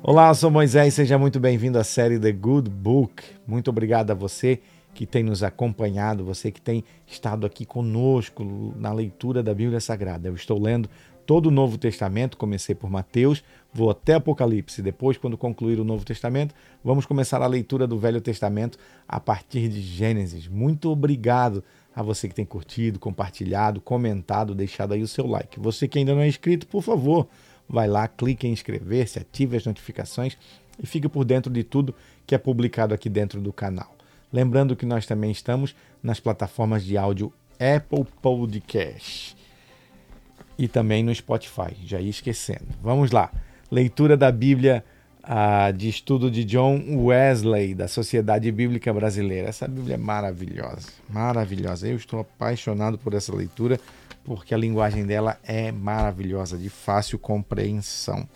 Olá, eu sou Moisés, seja muito bem-vindo à série The Good Book. Muito obrigado a você que tem nos acompanhado, você que tem estado aqui conosco na leitura da Bíblia Sagrada. Eu estou lendo todo o Novo Testamento, comecei por Mateus, vou até Apocalipse. Depois, quando concluir o Novo Testamento, vamos começar a leitura do Velho Testamento a partir de Gênesis. Muito obrigado a você que tem curtido, compartilhado, comentado, deixado aí o seu like. Você que ainda não é inscrito, por favor, vai lá, clique em inscrever-se, ative as notificações e fique por dentro de tudo que é publicado aqui dentro do canal. Lembrando que nós também estamos nas plataformas de áudio Apple Podcast e também no Spotify, já ia esquecendo. Vamos lá. Leitura da Bíblia uh, de estudo de John Wesley, da Sociedade Bíblica Brasileira. Essa Bíblia é maravilhosa, maravilhosa. Eu estou apaixonado por essa leitura porque a linguagem dela é maravilhosa, de fácil compreensão.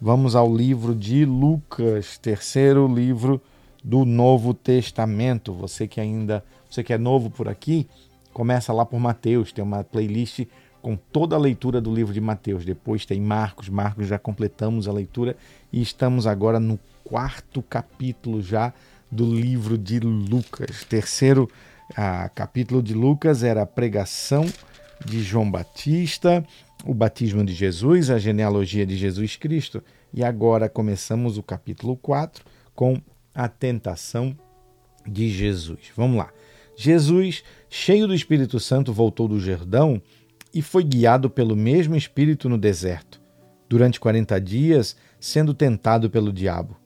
Vamos ao livro de Lucas, terceiro livro do Novo Testamento. Você que ainda, você que é novo por aqui, começa lá por Mateus, tem uma playlist com toda a leitura do livro de Mateus. Depois tem Marcos, Marcos já completamos a leitura e estamos agora no quarto capítulo já do livro de Lucas. Terceiro ah, capítulo de Lucas era a pregação de João Batista, o batismo de Jesus, a genealogia de Jesus Cristo. E agora começamos o capítulo 4 com a tentação de Jesus. Vamos lá. Jesus, cheio do Espírito Santo, voltou do Jordão e foi guiado pelo mesmo Espírito no deserto, durante 40 dias, sendo tentado pelo diabo.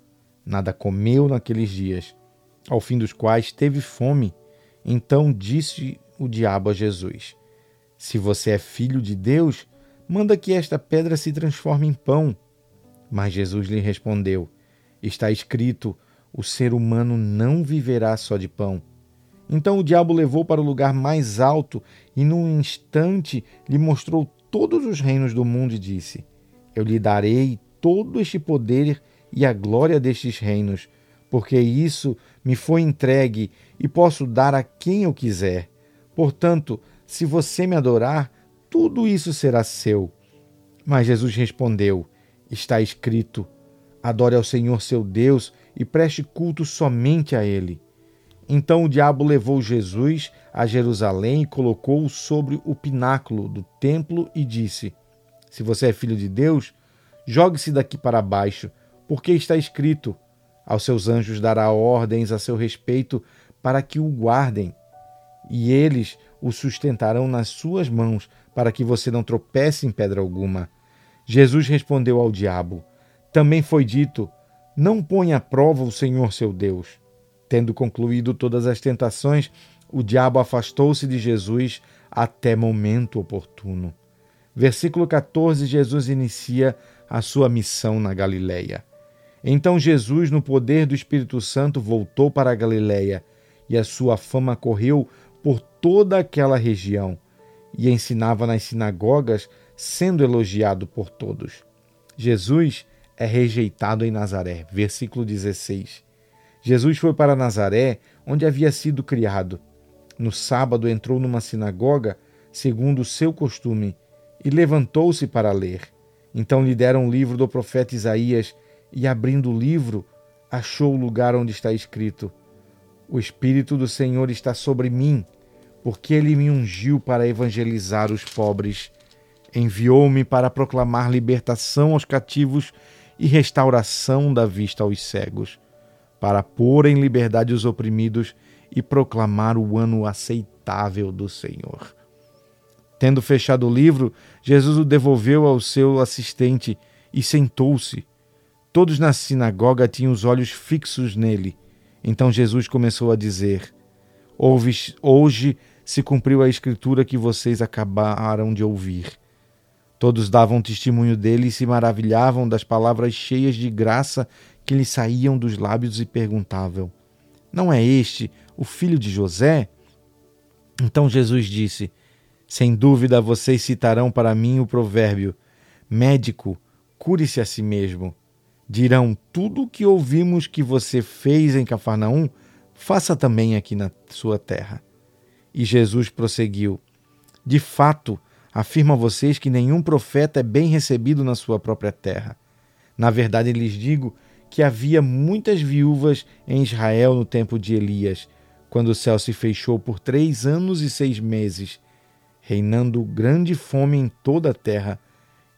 Nada comeu naqueles dias, ao fim dos quais teve fome. Então disse o diabo a Jesus: se você é filho de Deus, manda que esta pedra se transforme em pão. Mas Jesus lhe respondeu: Está escrito: o ser humano não viverá só de pão. Então o diabo levou para o lugar mais alto e, num instante, lhe mostrou todos os reinos do mundo e disse: Eu lhe darei todo este poder e a glória destes reinos, porque isso me foi entregue e posso dar a quem eu quiser. Portanto, se você me adorar, tudo isso será seu. Mas Jesus respondeu: Está escrito: Adore ao Senhor seu Deus e preste culto somente a Ele. Então o diabo levou Jesus a Jerusalém e colocou-o sobre o pináculo do templo e disse: Se você é filho de Deus, jogue-se daqui para baixo, porque está escrito: Aos seus anjos dará ordens a seu respeito para que o guardem e eles o sustentarão nas suas mãos, para que você não tropece em pedra alguma. Jesus respondeu ao diabo: Também foi dito: Não ponha à prova o Senhor seu Deus. Tendo concluído todas as tentações, o diabo afastou-se de Jesus até momento oportuno. Versículo 14: Jesus inicia a sua missão na Galileia. Então Jesus, no poder do Espírito Santo, voltou para a Galileia, e a sua fama correu por toda aquela região e ensinava nas sinagogas, sendo elogiado por todos. Jesus é rejeitado em Nazaré. Versículo 16. Jesus foi para Nazaré, onde havia sido criado. No sábado entrou numa sinagoga, segundo o seu costume, e levantou-se para ler. Então lhe deram o livro do profeta Isaías, e abrindo o livro, achou o lugar onde está escrito: O Espírito do Senhor está sobre mim porque ele me ungiu para evangelizar os pobres, enviou-me para proclamar libertação aos cativos e restauração da vista aos cegos, para pôr em liberdade os oprimidos e proclamar o ano aceitável do Senhor. Tendo fechado o livro, Jesus o devolveu ao seu assistente e sentou-se. Todos na sinagoga tinham os olhos fixos nele. Então Jesus começou a dizer: Hoje se cumpriu a escritura que vocês acabaram de ouvir. Todos davam testemunho dele e se maravilhavam das palavras cheias de graça que lhe saíam dos lábios e perguntavam: Não é este o filho de José? Então Jesus disse: Sem dúvida vocês citarão para mim o provérbio: Médico, cure-se a si mesmo. Dirão: Tudo o que ouvimos que você fez em Cafarnaum, faça também aqui na sua terra. E Jesus prosseguiu: De fato, afirmo a vocês que nenhum profeta é bem recebido na sua própria terra. Na verdade, lhes digo que havia muitas viúvas em Israel no tempo de Elias, quando o céu se fechou por três anos e seis meses, reinando grande fome em toda a terra.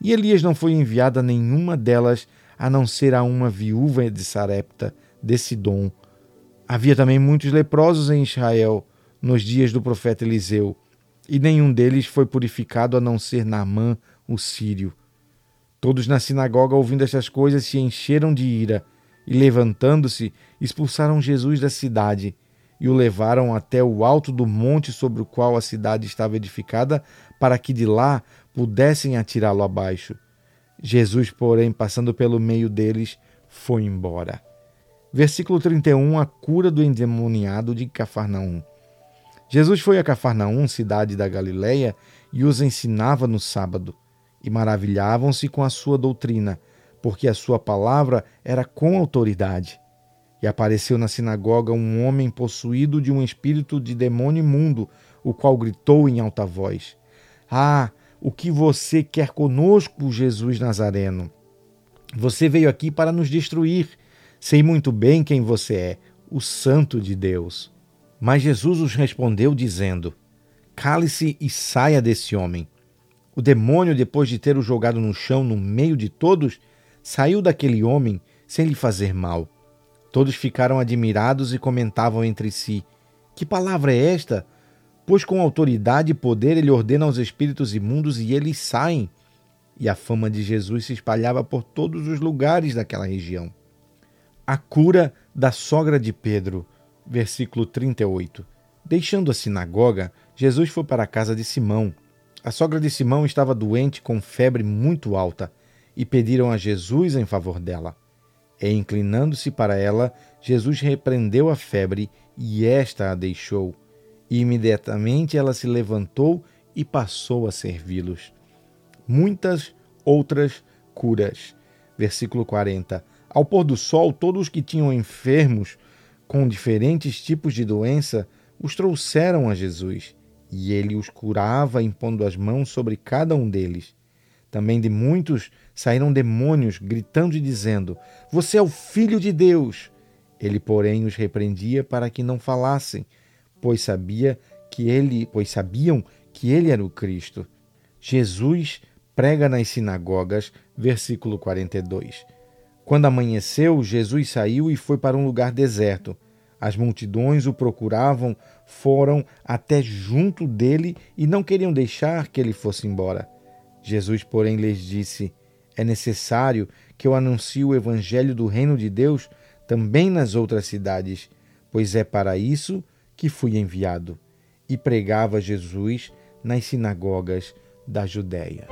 E Elias não foi enviado a nenhuma delas, a não ser a uma viúva de Sarepta, de Sidom. Havia também muitos leprosos em Israel nos dias do profeta Eliseu, e nenhum deles foi purificado a não ser Naamã, o sírio. Todos na sinagoga, ouvindo estas coisas, se encheram de ira e, levantando-se, expulsaram Jesus da cidade e o levaram até o alto do monte sobre o qual a cidade estava edificada, para que de lá pudessem atirá-lo abaixo. Jesus, porém, passando pelo meio deles, foi embora. Versículo 31, a cura do endemoniado de Cafarnaum. Jesus foi a Cafarnaum, cidade da Galileia, e os ensinava no sábado e maravilhavam-se com a sua doutrina, porque a sua palavra era com autoridade. E apareceu na sinagoga um homem possuído de um espírito de demônio imundo, o qual gritou em alta voz: Ah, o que você quer conosco, Jesus Nazareno? Você veio aqui para nos destruir. Sei muito bem quem você é, o Santo de Deus. Mas Jesus os respondeu, dizendo: Cale-se e saia desse homem. O demônio, depois de ter o jogado no chão no meio de todos, saiu daquele homem sem lhe fazer mal. Todos ficaram admirados e comentavam entre si: Que palavra é esta? Pois com autoridade e poder ele ordena aos espíritos imundos e eles saem. E a fama de Jesus se espalhava por todos os lugares daquela região. A cura da sogra de Pedro, versículo 38. Deixando a sinagoga, Jesus foi para a casa de Simão a sogra de Simão estava doente com febre muito alta e pediram a Jesus em favor dela. E inclinando-se para ela, Jesus repreendeu a febre e esta a deixou. E imediatamente ela se levantou e passou a servi-los. Muitas outras curas. Versículo 40. Ao pôr do sol, todos os que tinham enfermos com diferentes tipos de doença os trouxeram a Jesus e ele os curava impondo as mãos sobre cada um deles. Também de muitos saíram demônios, gritando e dizendo: Você é o filho de Deus. Ele, porém, os repreendia para que não falassem, pois sabia que ele, pois sabiam que ele era o Cristo. Jesus prega nas sinagogas, versículo 42. Quando amanheceu, Jesus saiu e foi para um lugar deserto as multidões o procuravam, foram até junto dele e não queriam deixar que ele fosse embora. Jesus, porém, lhes disse: É necessário que eu anuncie o evangelho do reino de Deus também nas outras cidades, pois é para isso que fui enviado. E pregava Jesus nas sinagogas da Judéia.